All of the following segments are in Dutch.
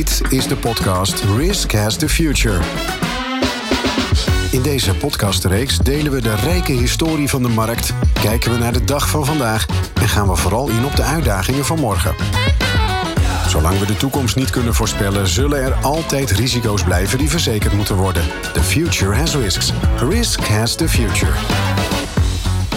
Dit is de podcast Risk Has the Future. In deze podcastreeks delen we de rijke historie van de markt, kijken we naar de dag van vandaag en gaan we vooral in op de uitdagingen van morgen. Zolang we de toekomst niet kunnen voorspellen, zullen er altijd risico's blijven die verzekerd moeten worden. The future has risks. Risk has the future.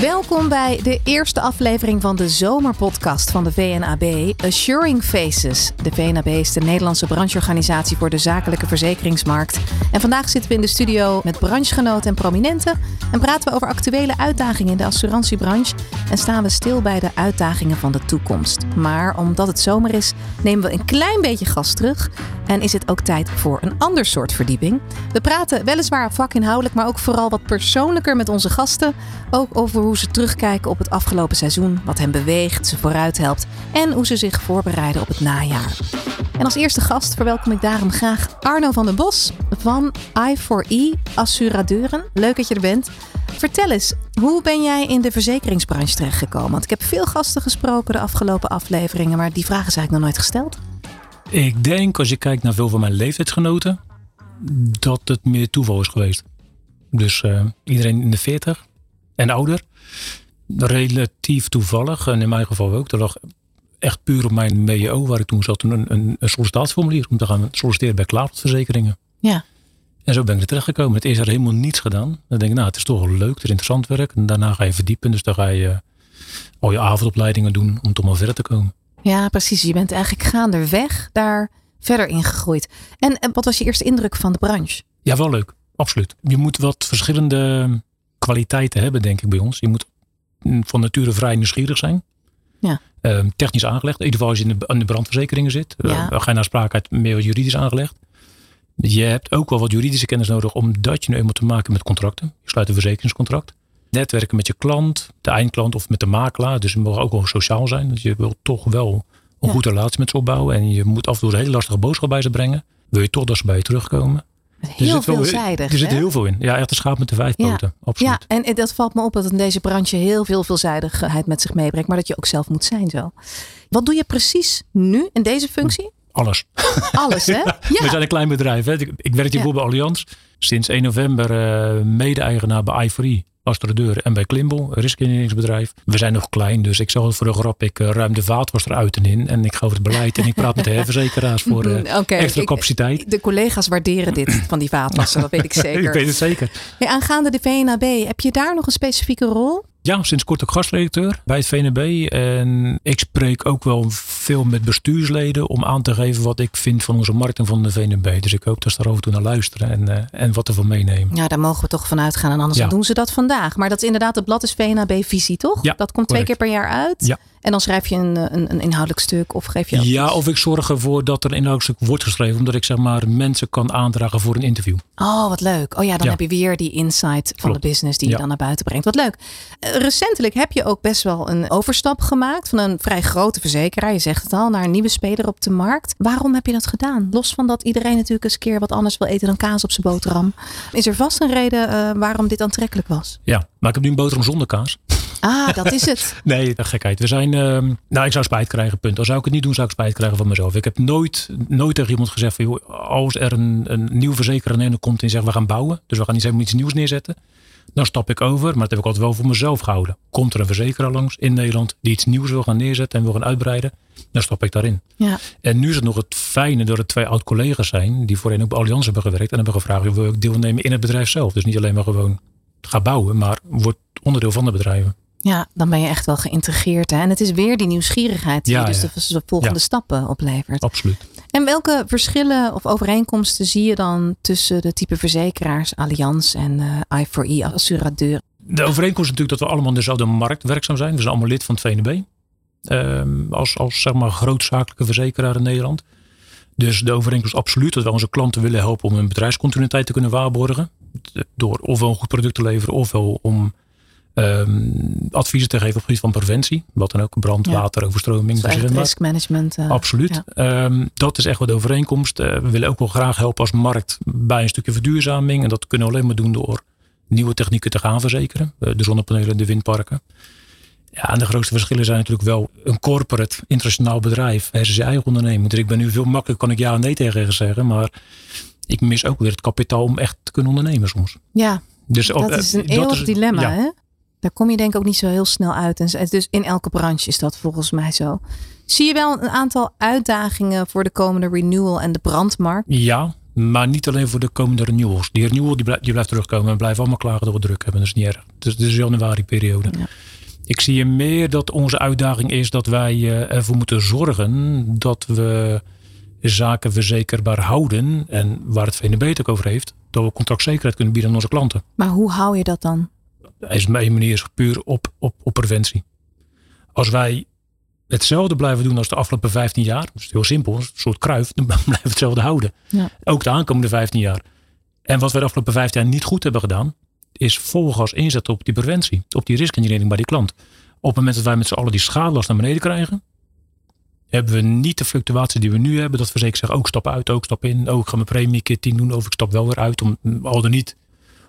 Welkom bij de eerste aflevering van de zomerpodcast van de VNAB, Assuring Faces. De VNAB is de Nederlandse brancheorganisatie voor de zakelijke verzekeringsmarkt. En vandaag zitten we in de studio met branchegenoten en prominenten en praten we over actuele uitdagingen in de assurantiebranche en staan we stil bij de uitdagingen van de toekomst. Maar omdat het zomer is, nemen we een klein beetje gas terug en is het ook tijd voor een ander soort verdieping. We praten weliswaar vakinhoudelijk, maar ook vooral wat persoonlijker met onze gasten, ook over hoe ze terugkijken op het afgelopen seizoen, wat hen beweegt, ze vooruit helpt en hoe ze zich voorbereiden op het najaar. En als eerste gast verwelkom ik daarom graag Arno van den Bos van i4E Assuradeuren. Leuk dat je er bent. Vertel eens, hoe ben jij in de verzekeringsbranche terechtgekomen? Want ik heb veel gasten gesproken de afgelopen afleveringen, maar die vragen is eigenlijk nog nooit gesteld. Ik denk, als je kijkt naar veel van mijn leeftijdsgenoten, dat het meer toeval is geweest. Dus uh, iedereen in de 40 en ouder. Relatief toevallig, en in mijn geval ook. Er lag echt puur op mijn MEO, waar ik toen zat, een, een, een sollicitatieformulier om te gaan solliciteren bij Klaarverzekeringen. Ja. En zo ben ik er terechtgekomen. Het is er helemaal niets gedaan. Dan denk ik, nou, het is toch wel leuk, het is interessant werk. En daarna ga je verdiepen. Dus dan ga je uh, al je avondopleidingen doen om toch maar verder te komen. Ja, precies. Je bent eigenlijk gaandeweg daar verder in gegroeid. En, en wat was je eerste indruk van de branche? Ja, wel leuk. Absoluut. Je moet wat verschillende kwaliteiten hebben, denk ik, bij ons. Je moet van nature vrij nieuwsgierig zijn. Ja. Uh, technisch aangelegd. In ieder geval als je in de, in de brandverzekeringen zit. Ja. Uh, ga je naar sprake uit meer juridisch aangelegd. Je hebt ook wel wat juridische kennis nodig omdat je nu eenmaal te maken met contracten. Je sluit een verzekeringscontract. Netwerken met je klant, de eindklant of met de makelaar. Dus het mag ook wel sociaal zijn. Dus je wil toch wel een Ja. goede relatie met ze opbouwen. En je moet af en toe een hele lastige boodschap bij ze brengen. Wil je toch dat ze bij je terugkomen. Er Heel wel- veelzijdig. Er zit heel veel in. Ja, echt een schaap met de vijf Ja. poten. Absoluut. Ja, en en dat valt me op dat in deze branche heel veel veelzijdigheid met zich meebrengt, maar dat je ook zelf moet zijn zo. Wat doe je precies nu in deze functie? Alles. Alles, hè? We Ja. zijn een klein bedrijf. Hè. Ik, werk hiervoor bij Allianz. Sinds 1 november eh, mede-eigenaar bij i4E. Astrodeur en bij Klimbel, een riskinjectingsbedrijf. We zijn nog klein, dus ik altijd voor de grap, ik eh, ruim de vaatwas eruit en in. En ik ga over het beleid en ik praat met de herverzekeraars voor eh, extra ik- capaciteit. De collega's waarderen dit van die vaatwassen, dat weet ik zeker. Ik weet het zeker. Hey, aangaande de VNAB, heb je daar nog een specifieke rol? Ja, sinds kort ook gastredacteur bij het VNB. En ik spreek ook wel veel met bestuursleden om aan te geven wat ik vind van onze markt en van de VNB. Dus ik hoop dat ze daar af en toe naar luisteren en, eh, en wat ervan meenemen. Ja, daar mogen we toch van uitgaan en anders Ja. doen ze dat vandaag. Maar dat is inderdaad, het blad is VNAB Visie, toch? Ja, dat komt twee keer per jaar uit. Ja. En dan schrijf je een, een, een inhoudelijk stuk of geef je Ja, iets? of ik zorg ervoor dat er een inhoudelijk stuk wordt geschreven, omdat ik zeg maar mensen kan aandragen voor een interview. Oh, wat leuk. Oh ja, dan Ja. heb je weer die insight van Klopt. de business die je dan naar buiten brengt. Wat leuk. Eh, recentelijk heb je ook best wel een overstap gemaakt van een vrij grote verzekeraar, je zegt het al, naar een nieuwe speler op de markt. Waarom heb je dat gedaan? Los van dat iedereen natuurlijk eens een keer wat anders wil eten dan kaas op zijn boterham. Is er vast een reden eh, waarom dit aantrekkelijk was? Ja, maar ik heb nu een boterham zonder kaas. Ah, dat is het. Nee, gekheid. We zijn, ehm, nou, ik zou spijt krijgen, punt. Als zou ik het niet doen, zou ik spijt krijgen van mezelf. Ik heb nooit, nooit tegen iemand gezegd van, joh, als er een, een nieuw verzekeraar in komt en zegt, we gaan bouwen. Dus we gaan niet helemaal iets nieuws neerzetten. Dan stap ik over, maar dat heb ik altijd wel voor mezelf gehouden. Komt er een verzekeraar langs in Nederland die iets nieuws wil gaan neerzetten en wil gaan uitbreiden, dan stap ik daarin. Ja. En nu is het nog het fijne dat er twee oud-collega's zijn die voorheen ook bij Allianz hebben gewerkt en hebben gevraagd, joh, wil ik deelnemen in het bedrijf zelf? Dus niet alleen maar gewoon ga bouwen, maar wordt onderdeel van de bedrijven. Ja, dan ben je echt wel geïntegreerd. Hè? En het is weer die nieuwsgierigheid die Ja, dus ja. de, de volgende Ja. stappen oplevert. Absoluut. En welke verschillen of overeenkomsten zie je dan tussen de type verzekeraars, Allianz en eh i4E, assuradeur? De overeenkomst is natuurlijk dat we allemaal in dezelfde markt werkzaam zijn. We zijn allemaal lid van het VNB. Ehm, als als zeg maar grootzakelijke verzekeraar in Nederland. Dus de overeenkomst is absoluut dat we onze klanten willen helpen om hun bedrijfscontinuïteit te kunnen waarborgen. Door ofwel een goed product te leveren ofwel om ehm, adviezen te geven op het gebied van preventie. Wat dan ook brand, Ja. water, overstroming. Maar. risk management. eh, Absoluut. ja. Ehm, dat is echt wat de overeenkomst. Eh, we willen ook wel graag helpen als markt bij een stukje verduurzaming. En dat kunnen we alleen maar doen door nieuwe technieken te gaan verzekeren. Eh, de zonnepanelen, de windparken. Ja, en de grootste verschillen zijn natuurlijk wel een corporate, internationaal bedrijf versus je eigen onderneming. Dus ik ben nu veel makkelijker, kan ik ja en nee tegen zeggen. Maar ik mis ook weer het kapitaal om echt te kunnen ondernemen soms. Ja, dus dat is een eeuwig dilemma. Hè? Daar kom je denk ik ook niet zo heel snel uit. En dus in elke branche is dat volgens mij zo. Zie je wel een aantal uitdagingen voor de komende renewal en de brandmarkt? Ja, maar niet alleen voor de komende renewals. Die renewal die, blijft, die blijft terugkomen en blijven allemaal klagen dat we druk hebben. Dat is niet erg. Dus de januari periode. Ja. Ik zie je meer dat onze uitdaging is dat wij eh, ervoor moeten zorgen dat we zaken verzekerbaar houden. En waar het VNB het ook over heeft, dat we contractzekerheid kunnen bieden aan onze klanten. Maar hoe hou je dat dan? Is mijn manier is puur op, op, op preventie. Als wij hetzelfde blijven doen als de afgelopen 15 jaar, dat is heel simpel, een soort kruif, dan blijven we hetzelfde houden. Ja. Ook de aankomende 15 jaar. En wat wij de afgelopen 15 jaar niet goed hebben gedaan, is volgas inzetten op die preventie, op die riskengineering bij die klant. Op het moment dat wij met z'n allen die schadelast naar beneden krijgen, hebben we niet de fluctuatie die we nu hebben. Dat we zeker zeggen, ook stap uit, ook stap in. Ook ik ga mijn premie keer 10 doen, of ik stap wel weer uit. Om al dan niet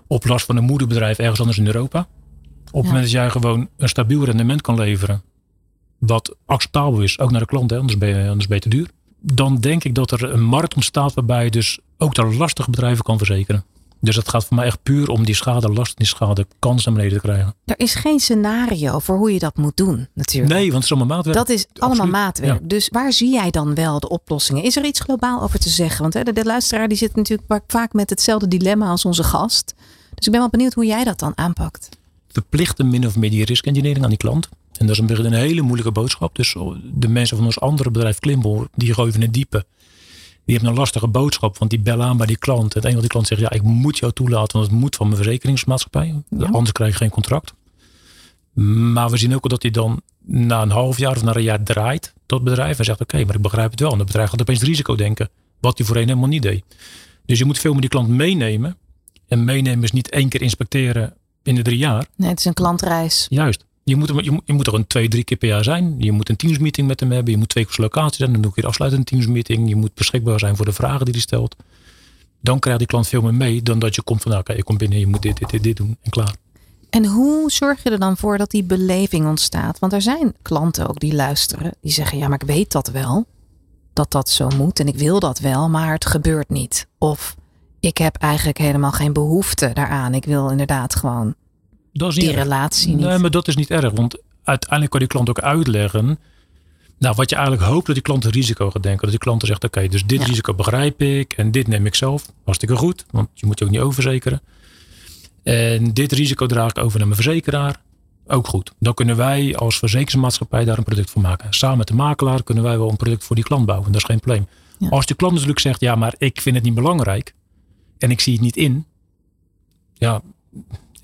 op last van een moederbedrijf ergens anders in Europa. Op het moment dat jij gewoon een stabiel rendement kan leveren. Wat acceptabel is, ook naar de klant, hè, anders, ben je, anders ben je te duur. Dan denk ik dat er een markt ontstaat waarbij je dus ook de lastige bedrijven kan verzekeren. Dus het gaat voor mij echt puur om die schade, last, die schade, kans naar beneden te krijgen. Er is geen scenario voor hoe je dat moet doen, natuurlijk. Nee, want het is allemaal maatwerk. Dat is allemaal maatwerk. Dus waar zie jij dan wel de oplossingen? Is er iets globaal over te zeggen? Want de, de luisteraar die zit natuurlijk vaak met hetzelfde dilemma als onze gast. Dus ik ben wel benieuwd hoe jij dat dan aanpakt. Verplichten min of meer die risk engineering aan die klant. En dat is een, een hele moeilijke boodschap. Dus de mensen van ons andere bedrijf Klimbol, die gooien in het diepe die hebben een lastige boodschap, want die bellen aan bij die klant. En het enige wat die klant zegt, ja, ik moet jou toelaten, want het moet van mijn verzekeringsmaatschappij. Anders krijg je geen contract. Maar we zien ook dat hij dan na een half jaar of na een jaar draait, dat bedrijf. En zegt, oké, maar ik begrijp het wel. En dat bedrijf gaat opeens risico denken, wat hij voorheen helemaal niet deed. Dus je moet veel meer die klant meenemen. En meenemen is niet één keer inspecteren in de drie jaar. Nee, het is een klantreis. Juist. Je moet, je, je moet er een twee, drie keer per jaar zijn. Je moet een teamsmeeting met hem hebben. Je moet twee keer locatie zijn. Dan doe ik weer afsluitende teamsmeeting. Je moet beschikbaar zijn voor de vragen die hij stelt. Dan krijgt die klant veel meer mee dan dat je komt van, nou, je komt binnen, je moet dit, dit, dit, dit doen en klaar. En hoe zorg je er dan voor dat die beleving ontstaat? Want er zijn klanten ook die luisteren, die zeggen, ja, maar ik weet dat wel, dat dat zo moet en ik wil dat wel, maar het gebeurt niet. Of ik heb eigenlijk helemaal geen behoefte daaraan. Ik wil inderdaad gewoon dat is niet die relatie niet. Nee, maar dat is niet erg. Want uiteindelijk kan die klant ook uitleggen. Nou, wat je eigenlijk hoopt dat die klant een risico gaat denken. Dat die klant zegt, oké, dus dit risico begrijp ik. En dit neem ik zelf. Hartstikke goed. Want je moet je ook niet oververzekeren. En dit risico draag ik over naar mijn verzekeraar. Ook goed. Dan kunnen wij als verzekeringsmaatschappij daar een product voor maken. Samen met de makelaar kunnen wij wel een product voor die klant bouwen. Dat is geen probleem. Als de klant natuurlijk zegt, ja, maar ik vind het niet belangrijk. En ik zie het niet in. Ja,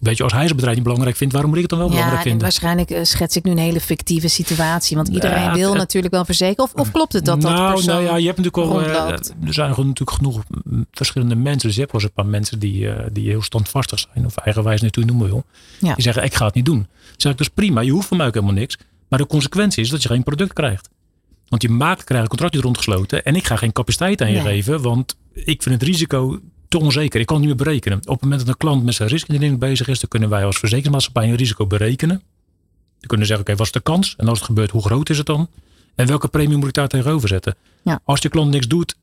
Weet je, als hij zijn bedrijf niet belangrijk vindt, waarom moet ik het dan wel belangrijk vinden? Waarschijnlijk eh, schets ik nu een hele fictieve situatie. Want iedereen wil natuurlijk wel verzekeren. Of, of klopt het dat nou, dat persoon Nou ja, je hebt natuurlijk al. Uh, er zijn natuurlijk genoeg verschillende mensen. Dus je hebt wel eens een paar mensen die, uh, die heel standvastig zijn. Of eigenwijs natuurlijk noemen wil. Ja. Die zeggen, ik ga het niet doen. Zeg ik, dus prima. Je hoeft van mij ook helemaal niks. Maar de consequentie is dat je geen product krijgt. Want je maakt krijgt een contract rondgesloten. En ik ga geen capaciteit aan je geven. Want ik vind het risico te onzeker. Ik kan het niet meer berekenen. Op het moment dat een klant met zijn risicoindeling bezig is, dan kunnen wij als verzekeringsmaatschappij een risico berekenen. We kunnen zeggen, oké, wat is de kans? En als het gebeurt, hoe groot is het dan? En welke premie moet ik daar tegenover zetten? Ja. Als je klant niks doet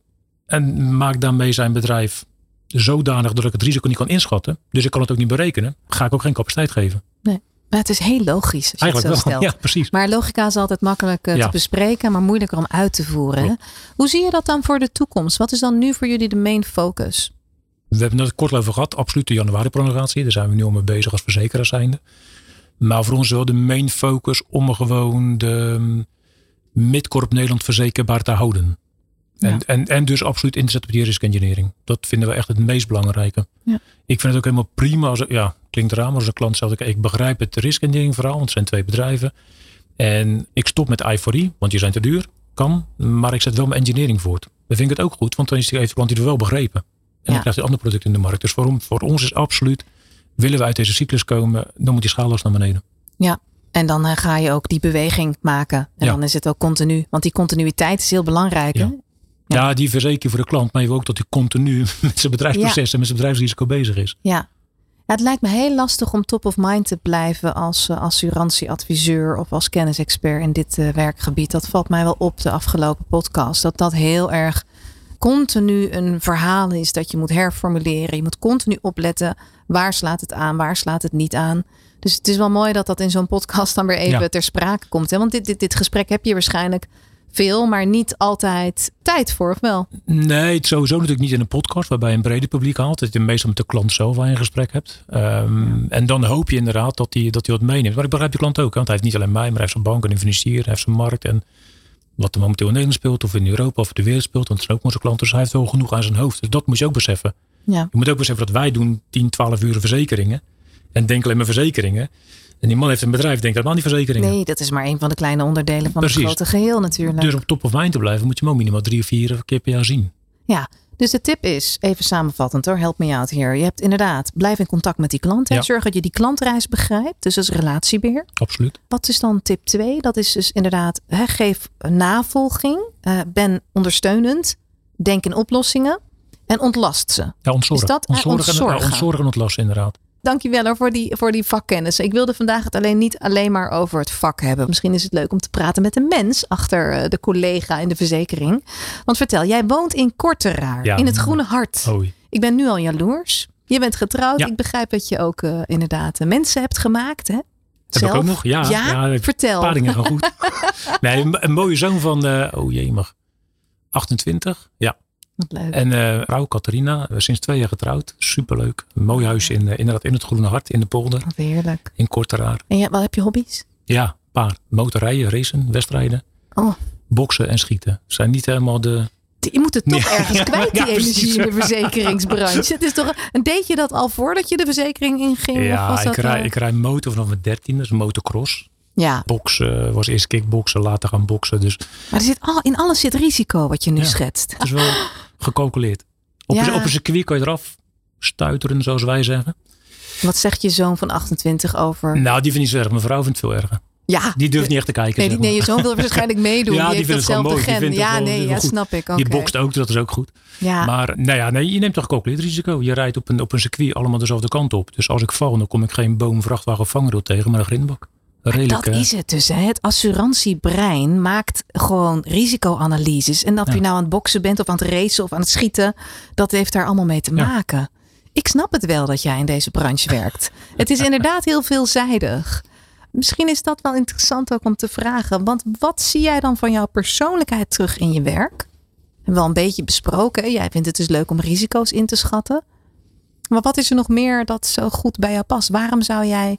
en maakt daarmee zijn bedrijf zodanig dat ik het risico niet kan inschatten, dus ik kan het ook niet berekenen, ga ik ook geen capaciteit geven. Nee. Maar het is heel logisch als je Eigenlijk het zo wel. stelt. Ja, precies. Maar logica is altijd makkelijk eh, te bespreken, maar moeilijker om uit te voeren. Hoe zie je dat dan voor de toekomst? Wat is dan nu voor jullie de main focus? We hebben het kort over gehad. Absoluut de januari prolongatie. Daar zijn we nu al mee bezig als verzekeraar zijnde. Maar voor ons is wel de main focus om gewoon de mm, midcorp Nederland verzekerbaar te houden. En, en, en dus absoluut in te zetten op die risk engineering. Dat vinden we echt het meest belangrijke. Ja. Ik vind het ook helemaal prima. Als, ja, klinkt raar, maar als een klant zegt, ik begrijp het risk engineering verhaal. Want het zijn twee bedrijven. En ik stop met i want je zijn te duur. Kan. Maar ik zet wel mijn engineering voort. Dan vind ik het ook goed, want dan is die klant die er wel begrepen. En dan krijgt hij andere producten in de markt. Dus voor, voor ons is absoluut, willen we uit deze cyclus komen, dan moet die schaalloos naar beneden. Ja, en dan uh, ga je ook die beweging maken. En dan is het ook continu. Want die continuïteit is heel belangrijk. Ja. Ja. die verzeker je voor de klant. Maar je wil ook dat hij continu met zijn bedrijfsproces en met zijn bedrijfsrisico bezig is. Ja. het lijkt me heel lastig om top of mind te blijven als uh, assurantieadviseur of als kennisexpert in dit uh, werkgebied. Dat valt mij wel op de afgelopen podcast. Dat dat heel erg continu een verhaal is dat je moet herformuleren. Je moet continu opletten waar slaat het aan, waar slaat het niet aan. Dus het is wel mooi dat dat in zo'n podcast dan weer even ja. ter sprake komt. Hè? Want dit, dit, dit gesprek heb je waarschijnlijk veel, maar niet altijd tijd voor, of wel? Nee, het sowieso natuurlijk niet in een podcast waarbij je een brede publiek haalt. Dat je meestal met de klant zelf aan je gesprek hebt. Um, en dan hoop je inderdaad dat hij dat wat meeneemt. Maar ik begrijp de klant ook, want hij heeft niet alleen mij, maar hij heeft zijn bank en een financier, hij heeft zijn markt en wat er momenteel in Nederland speelt of in Europa of de wereld speelt. Want het zijn ook onze klanten, dus hij heeft wel genoeg aan zijn hoofd. Dus dat moet je ook beseffen. Ja. Je moet ook beseffen dat wij doen 10, 12 uur verzekeringen en denken alleen maar verzekeringen. En die man heeft een bedrijf, denkt helemaal niet verzekeringen. Nee, dat is maar een van de kleine onderdelen van het grote geheel natuurlijk. Dus om top of mind te blijven moet je hem ook minimaal drie of vier keer per jaar zien. Ja, dus de tip is, even samenvattend hoor, help me out hier. Je hebt inderdaad, blijf in contact met die klant. Ja. Zorg dat je die klantreis begrijpt. Dus dat is relatiebeheer. Absoluut. Wat is dan tip 2? Dat is dus inderdaad, hè, geef navolging. Uh, ben ondersteunend. Denk in oplossingen. En ontlast ze. Ja, ontzorg. Is dat, ontzorgen, ontzorgen. En, ontzorgen en ontlasten inderdaad. Dankjewel voor die, voor die vakkennis. Ik wilde vandaag het alleen niet alleen maar over het vak hebben. Misschien is het leuk om te praten met de mens achter de collega in de verzekering. Want vertel, jij woont in Korteraar, ja. in het Groene Hart. Ik ben nu al jaloers. Je bent getrouwd. Ja. Ik begrijp dat je ook uh, inderdaad mensen hebt gemaakt. Hè? Heb Zelf? ik ook nog? Ja, ja? vertel. Een paar dingen gaan goed. nee, een, een, mooie zoon van, uh, oh jee, mag 28. Ja. Wat leuk. En uh, vrouw Catharina, sinds twee jaar getrouwd. Superleuk. Een mooi huis in, uh, inderdaad in het Groene Hart, in de polder. Wat heerlijk. In Korteraar. En ja, wat heb je hobby's? Ja, een paar. Motorrijden, racen, wedstrijden. Oh. Boksen en schieten. Zijn niet helemaal de... Je moet het toch Ja. ergens kwijt, die Ja, energie in de verzekeringsbranche. Het is toch, en deed je dat al voordat je de verzekering inging? of Ja, was ik dat rij, al- ik rij motor vanaf mijn dertiende. Is motocross. ja, Boksen was eerst kickboksen, later gaan boksen. Dus maar er zit al, in alles zit risico wat je nu Ja. schetst. het is wel gecalculeerd. Op, Ja. een, op een circuit kan je eraf stuiteren, zoals wij zeggen. Wat zegt je zoon van 28 over? Nou, die vindt niet zo erg. Mijn vrouw vindt het veel erger. Ja, Die durft niet echt te kijken. nee, zeg die, nee, je zoon wil waarschijnlijk meedoen. Ja, die, die heeft vindt het mooi. Die gen. het Ja, wel- nee, ja, snap ik. Die oké. bokst ook, dat is ook goed. Ja, Maar nou ja, nee, je neemt toch gecalculeerd risico. Je rijdt op een, op een circuit allemaal dezelfde kant op. Dus als ik val, dan kom ik geen boom, vrachtwagen of vangrail tegen, maar een grindbak. Redelijk, dat is het dus. Hè. Het assurantiebrein maakt gewoon risicoanalyses. En Ja. je nou aan het boksen bent of aan het racen of aan het schieten, dat heeft daar allemaal mee te Ja. maken. Ik snap het wel dat jij in deze branche werkt. Het is inderdaad heel veelzijdig. Misschien is dat wel interessant ook om te vragen. Want wat zie jij dan van jouw persoonlijkheid terug in je werk? We hebben wel een beetje besproken. Jij vindt het dus leuk om risico's in te schatten. Maar wat is er nog meer dat zo goed bij jou past? Waarom zou jij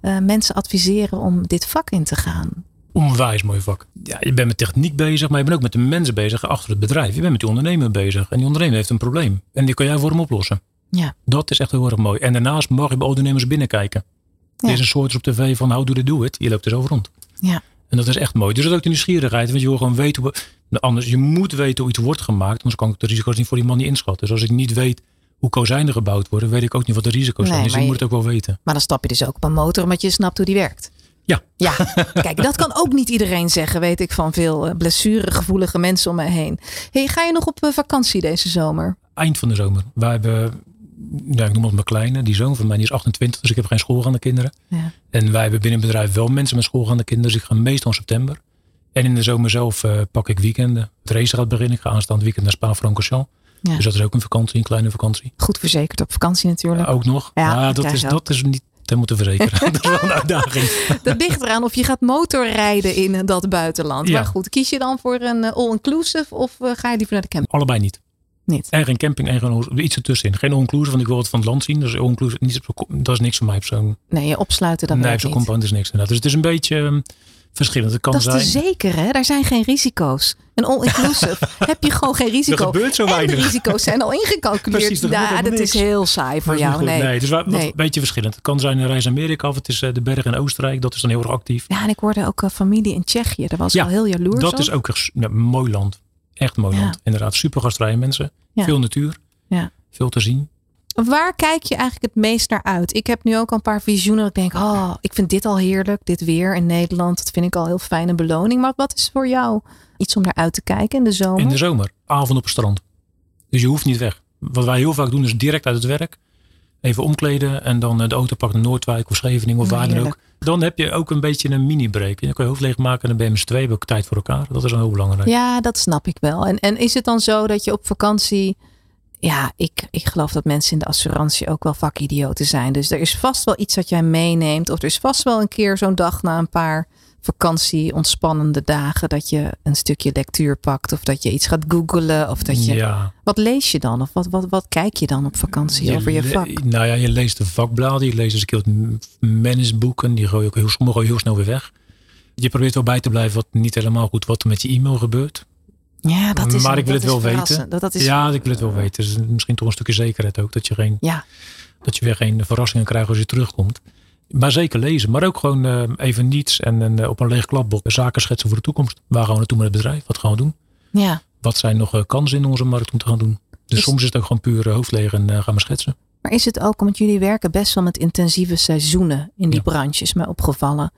eh, mensen adviseren om dit vak in te gaan? onwijs mooi vak. Ja, je bent met techniek bezig, maar je bent ook met de mensen bezig achter het bedrijf. Je bent met die ondernemer bezig. En die ondernemer heeft een probleem. En die kan jij voor hem oplossen. Ja. Dat is echt heel erg mooi. En daarnaast mag je bij ondernemers binnenkijken. Ja. Er is een soort op tv van how do they do it. Je loopt er zo rond. Ja. En dat is echt mooi. Dus dat is ook de nieuwsgierigheid. Want je wil gewoon weten hoe... Nou, anders, je moet weten hoe iets wordt gemaakt. Anders kan ik de risico's niet voor die man niet inschatten. Dus als ik niet weet hoe kozijnen gebouwd worden, weet ik ook niet wat de risico's Nee, zijn. Dus je- moet het ook wel weten. Maar dan stap je dus ook op een motor omdat je snapt hoe die werkt. Ja. Ja, kijk, dat kan ook niet iedereen zeggen, weet ik van veel eh, blessuregevoelige mensen om mij heen. Hey, ga je nog op eh, vakantie deze zomer? Eind van de zomer. Wij hebben, ja, ik noem het mijn kleine. Die zoon van mij die is 28, dus ik heb geen schoolgaande kinderen. Ja. En wij hebben binnen het bedrijf wel mensen met schoolgaande kinderen. Dus ik ga meestal in september. En in de zomer zelf eh, pak ik weekenden. Het race gaat beginnen. Ik ga aanstaand weekend naar Spa-Francorchamps. Ja. Dus dat is ook een vakantie, een kleine vakantie. Goed verzekerd op vakantie natuurlijk. ook nog. Ja, dat is, dat is niet te moeten verzekeren. dat is wel een uitdaging. Dat ligt eraan of je gaat motorrijden in dat buitenland. Ja. Maar goed, kies je dan voor een eh, all-inclusive of eh, ga je liever naar de camping? Allebei niet. Niet. En geen camping en geen iets ertussenin. Geen all-inclusive, want ik wil wat van het land zien. Dus all-inclusive, dat is niks voor mij op zo'n Nee, je opsluiten dat nee, op zo'n compound is niks. inderdaad. Dus het is een beetje verschillend. Het kan Dat is te zeker, hè? Daar zijn geen risico's. Een all-inclusive heb je gewoon geen risico. Er gebeurt zo En de weinig. risico's zijn al ingecalculeerd. Precies, ja, gebeurt dat is heel saai voor is jou. Nee. nee, dus wat, Nee. een beetje verschillend. Het kan zijn een reis Amerika of het is eh, de bergen in Oostenrijk. Dat is dan heel erg actief. Ja, en ik hoorde ook eh, familie in Tsjechië. Daar was Ja, wel heel jaloers Dat op. is ook ja, een mooi land. Echt mooi land. Inderdaad, super gastvrije mensen. Veel natuur. Ja. Veel te zien. Waar kijk je eigenlijk het meest naar uit? Ik heb nu ook al een paar visioenen. Dat ik denk, oh, ik vind dit al heerlijk. Dit weer in Nederland. Dat vind ik al heel fijne beloning. Maar wat is voor jou iets om naar uit te kijken in de zomer? In de zomer, avond op het strand. Dus je hoeft niet weg. Wat wij heel vaak doen is direct uit het werk. Even omkleden en dan de auto pakken naar Noordwijk of Scheveningen of waar dan ook. Dan heb je ook een beetje een mini-break. Dan kan je hoofd leegmaken en dan ben je met z'n tweeën ook tijd voor elkaar. Dat is dan heel belangrijk. Ja, dat snap ik wel. En, en is het dan zo dat je op vakantie. Ja, ik, ik geloof dat mensen in de assurantie ook wel vakidioten zijn. Dus er is vast wel iets dat jij meeneemt. Of er is vast wel een keer zo'n dag na een paar vakantie, ontspannende dagen. Dat je een stukje lectuur pakt. Of dat je iets gaat googlen. Of dat je. Ja. Wat lees je dan? Of wat, wat, wat kijk je dan op vakantie over je vak? Nou ja, je leest de vakbladen. Je leest eens een keer wat managementboeken. Die gooi je ook heel, sommige gooi je heel snel weer weg. Je probeert wel bij te blijven wat niet helemaal goed wat er met je e-mail gebeurt. Ja, dat is. maar ik wil het wel weten. Dat, dat is, ja, ik wil het wel weten. Dus misschien toch een stukje zekerheid ook. Dat je, geen, ja, dat je weer geen verrassingen krijgt als je terugkomt. Maar zeker lezen. Maar ook gewoon eh, even niets. En, en eh, op een leeg klapblok zaken schetsen voor de toekomst. Waar gaan we naartoe met het bedrijf? Wat gaan we doen? ja. Wat zijn nog eh, kansen in onze markt om te gaan doen? Dus Is- soms is het ook gewoon puur eh, hoofd leeg en gaan we schetsen. Maar is het ook, omdat jullie werken best wel met intensieve seizoenen in die Ja. branche, is mij opgevallen.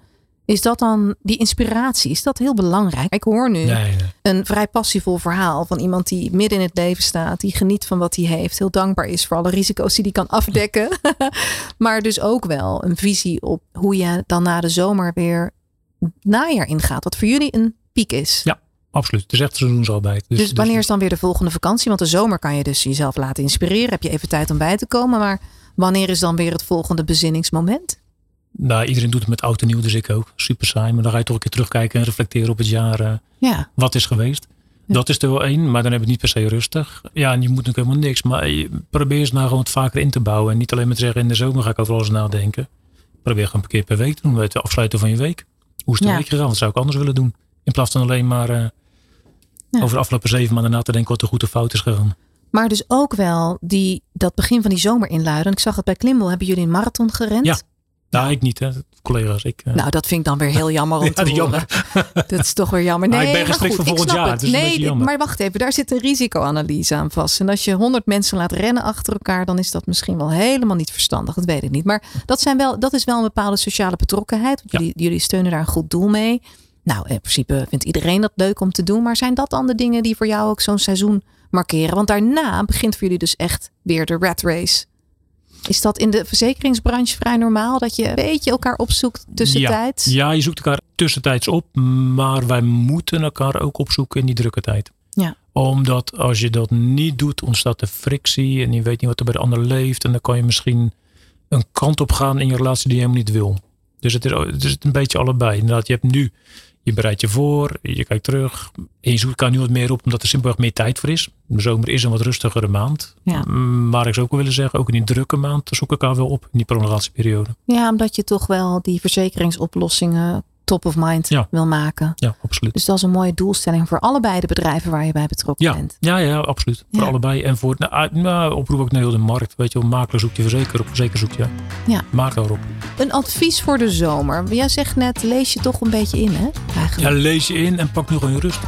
Is dat dan, die inspiratie, is dat heel belangrijk? Ik hoor nu Nee, nee. een vrij passievol verhaal van iemand die midden in het leven staat, die geniet van wat hij heeft, heel dankbaar is voor alle risico's die hij kan afdekken. maar dus ook wel een visie op hoe je dan na de zomer weer najaar ingaat. Wat voor jullie een piek is. Ja, absoluut. Het is echt seizoensarbeid. Dus, wanneer is dan weer de volgende vakantie? Want de zomer kan je dus jezelf laten inspireren. Heb je even tijd om bij te komen. Maar wanneer is dan weer het volgende bezinningsmoment? Nou, iedereen doet het met oud en nieuw, dus ik ook. Super saai. Maar dan ga je toch een keer terugkijken en reflecteren op het jaar. eh, Ja, wat is geweest. Dat is er wel één, maar dan heb je het niet per se rustig. Ja, en je moet natuurlijk helemaal niks. Maar je probeer eens nou gewoon het vaker in te bouwen. En niet alleen maar te zeggen, in de zomer ga ik over alles nadenken. Probeer gewoon een keer per week te doen. Het afsluiten van je week. Hoe is de Ja. week gegaan? Wat zou ik anders willen doen? In plaats van alleen maar eh, Ja. over de afgelopen zeven maanden na te denken wat er goed of fout is gegaan. maar dus ook wel die, dat begin van die zomer inluiden. Ik zag het bij Klimbel. Hebben jullie een marathon gerend? Nou, ik niet, hè. collega's. Ik, eh, Nou, dat vind ik dan weer heel jammer om Ja, te horen. Dat is toch weer jammer. Maar Nee, ik ben gestrikt voor volgend jaar, Het. dus nee, maar wacht even. Daar zit een risicoanalyse aan vast. En als je honderd mensen laat rennen achter elkaar, dan is dat misschien wel helemaal niet verstandig. Dat weet ik niet. Maar dat, zijn wel, dat is wel een bepaalde sociale betrokkenheid. Ja. Jullie, jullie steunen daar een goed doel mee. Nou, in principe vindt iedereen dat leuk om te doen. Maar zijn dat dan de dingen die voor jou ook zo'n seizoen markeren? Want daarna begint voor jullie dus echt weer de rat race. Is dat in de verzekeringsbranche vrij normaal? Dat je een beetje elkaar opzoekt tussentijds? Ja, ja, je zoekt elkaar tussentijds op, maar wij moeten elkaar ook opzoeken in die drukke tijd. Ja. Omdat als je dat niet doet, ontstaat er frictie en je weet niet wat er bij de ander leeft. En dan kan je misschien een kant op gaan in je relatie die je helemaal niet wil. Dus het is, het is een beetje allebei. Inderdaad, je hebt nu, je bereidt je voor, je kijkt terug. En je zoekt elkaar nu wat meer op, omdat er simpelweg meer tijd voor is. De zomer is een wat rustigere maand. Ja. Maar ik zou ook wel willen zeggen, ook in die drukke maand zoek ik elkaar wel op in die prolongatieperiode. Ja, omdat je toch wel die verzekeringsoplossingen top of mind Ja. wil maken. Ja, absoluut. Dus dat is een mooie doelstelling voor allebei de bedrijven waar je bij betrokken Ja, bent. ja, ja, absoluut. Voor Ja. allebei. En voor, nou, nou, oproep ook naar heel de markt. Weet je wel, makelaar zoekt je verzekeraar op, verzekeraar zoekt je. Ja. Makelaar op. Een advies voor de zomer. Jij zegt net, lees je toch een beetje in, hè? Ja, Eigenlijk. lees je in en pak nu gewoon je rust.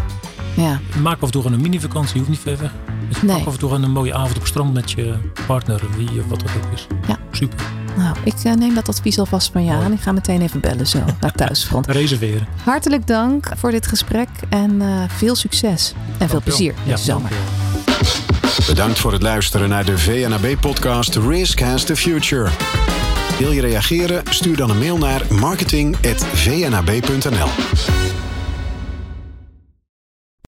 Ja. Maak af en toe een mini-vakantie. Je hoeft niet ver weg. Dus Nee. Pak af en toe een mooie avond op strand met je partner. Wie of wat dat ook is. Ja. Super. Nou, ik eh, neem dat advies alvast van je aan. Ik ga meteen even bellen zo naar thuisfront. Reserveren. Hartelijk dank voor dit gesprek en eh, veel succes. En veel plezier Ja, zomer. Bedankt voor het luisteren naar de VNAB-podcast Risk Has the Future. Wil je reageren? Stuur dan een mail naar marketing.vnab.nl.